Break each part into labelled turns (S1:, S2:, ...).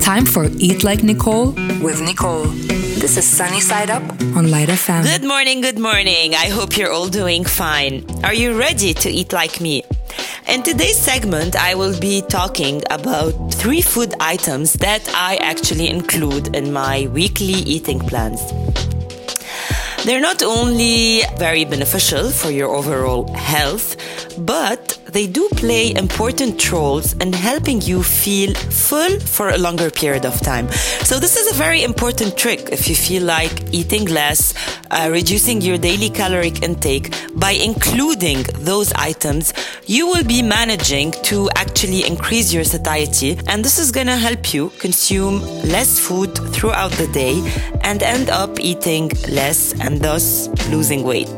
S1: Time for Eat Like Nicole with Nicole. This is Sunny Side Up on Light FM.
S2: Good morning, good morning. I hope you're all doing fine. Are you ready to eat like me? In today's segment, I will be talking about three food items that I actually include in my weekly eating plans. They're not only very beneficial for your overall health, but they do play important roles in helping you feel full for a longer period of time. So this is a very important trick if you feel like eating less, uh, reducing your daily caloric intake by including those items, you will be managing to actually increase your satiety. And this is going to help you consume less food throughout the day and end up eating less and thus losing weight.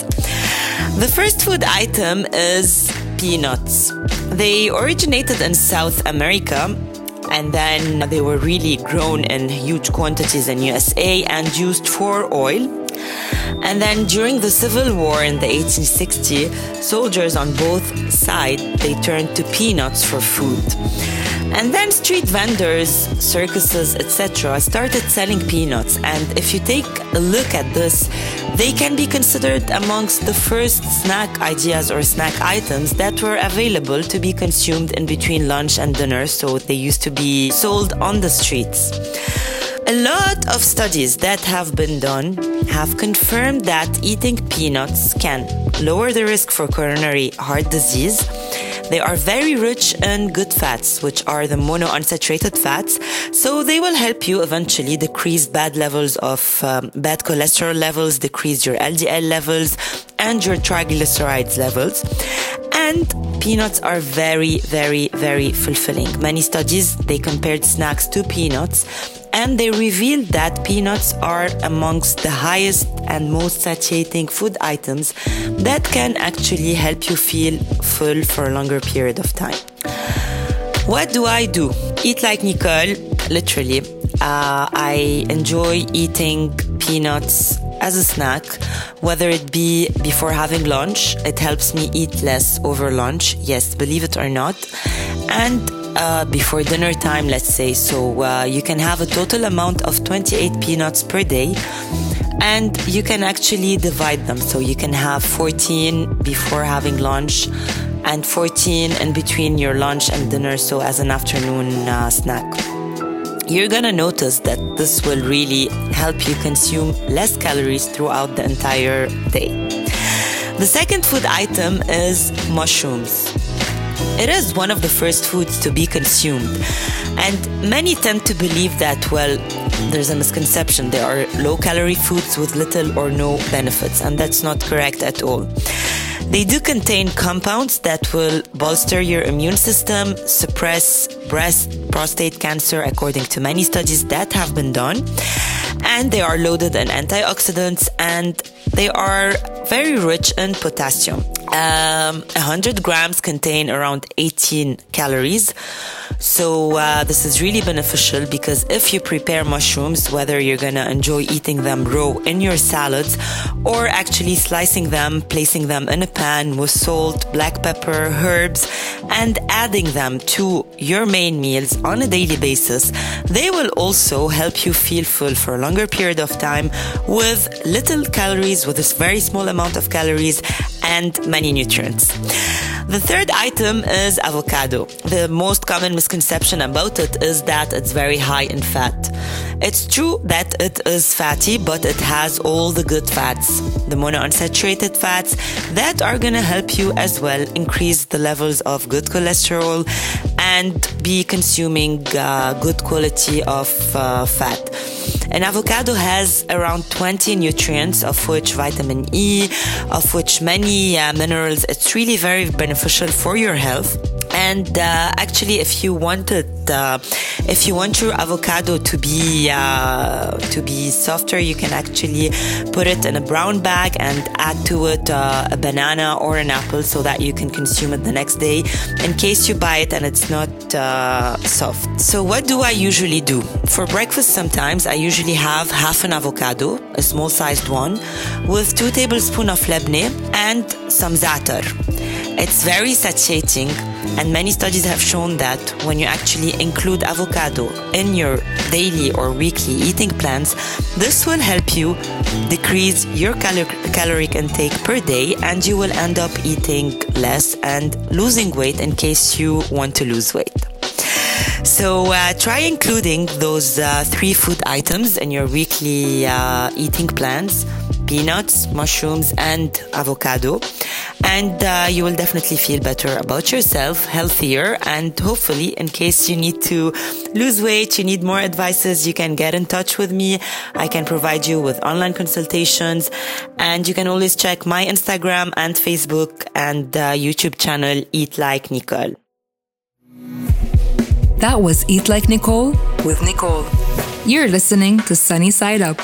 S2: The first food item is peanuts. They originated in South America and then they were really grown in huge quantities in USA and used for oil. And then during the Civil War in the 1860s, soldiers on both sides they turned to peanuts for food. And then street vendors, circuses, etc., started selling peanuts. And if you take a look at this, they can be considered amongst the first snack ideas or snack items that were available to be consumed in between lunch and dinner. So they used to be sold on the streets. A lot of studies that have been done have confirmed that eating peanuts can lower the risk for coronary heart disease they are very rich in good fats, which are the monounsaturated fats. So they will help you eventually decrease bad levels of um, bad cholesterol levels, decrease your LDL levels and your triglycerides levels. And peanuts are very, very, very fulfilling. Many studies, they compared snacks to peanuts and they revealed that peanuts are amongst the highest and most satiating food items that can actually help you feel full for a longer period of time. What do I do? Eat like Nicole, literally. Uh, I enjoy eating peanuts as a snack, whether it be before having lunch. It helps me eat less over lunch. Yes, believe it or not. And uh, before dinner time, let's say. So uh, you can have a total amount of 28 peanuts per day. And you can actually divide them. So you can have 14 before having lunch and 14 in between your lunch and dinner. So as an afternoon uh, snack. You're gonna notice that this will really help you consume less calories throughout the entire day. The second food item is mushrooms. It is one of the first foods to be consumed. And many tend to believe that, well, there's a misconception. There are low calorie foods with little or no benefits, and that's not correct at all. They do contain compounds that will bolster your immune system, suppress breast, prostate cancer, according to many studies that have been done. And they are loaded in antioxidants and they are very rich in potassium. Um, 100 grams contain around 18 calories. So uh, this is really beneficial because if you prepare mushrooms, whether you're gonna enjoy eating them raw in your salads or actually slicing them, placing them in a pan with salt, black pepper, herbs, and adding them to your main meals on a daily basis, they will also help you feel full for a longer period of time with little calories, with a very small amount of calories and many nutrients. The third item is avocado. The most common misconception about it is that it's very high in fat. It's true that it is fatty, but it has all the good fats, the monounsaturated fats that are to help you as well increase the levels of good cholesterol and be consuming uh, good quality of uh, fat. An avocado has around 20 nutrients, of which vitamin E, of which many uh, minerals. It's really very beneficial for your health. And uh, actually, if you wanted, uh, if you want your avocado to be uh, to be softer, you can actually put it in a brown bag and add to it uh, a banana or an apple, so that you can consume it the next day, in case you buy it and it's not uh, soft. So, what do I usually do for breakfast? Sometimes I usually have half an avocado, a small-sized one, with two tablespoons of labneh and some za'atar. It's very satiating And many studies have shown that when you actually include avocado in your daily or weekly eating plans, this will help you decrease your cal- caloric intake per day and you will end up eating less and losing weight in case you want to lose weight. So uh, try including those uh, three food items in your weekly uh, eating plans peanuts, mushrooms, and avocado. And uh, you will definitely feel better about yourself, healthier, and hopefully, in case you need to lose weight, you need more advices, you can get in touch with me. I can provide you with online consultations, and you can always check my Instagram and Facebook and uh, YouTube channel, Eat Like Nicole.
S1: That was Eat Like Nicole with Nicole. You're listening to Sunny Side Up.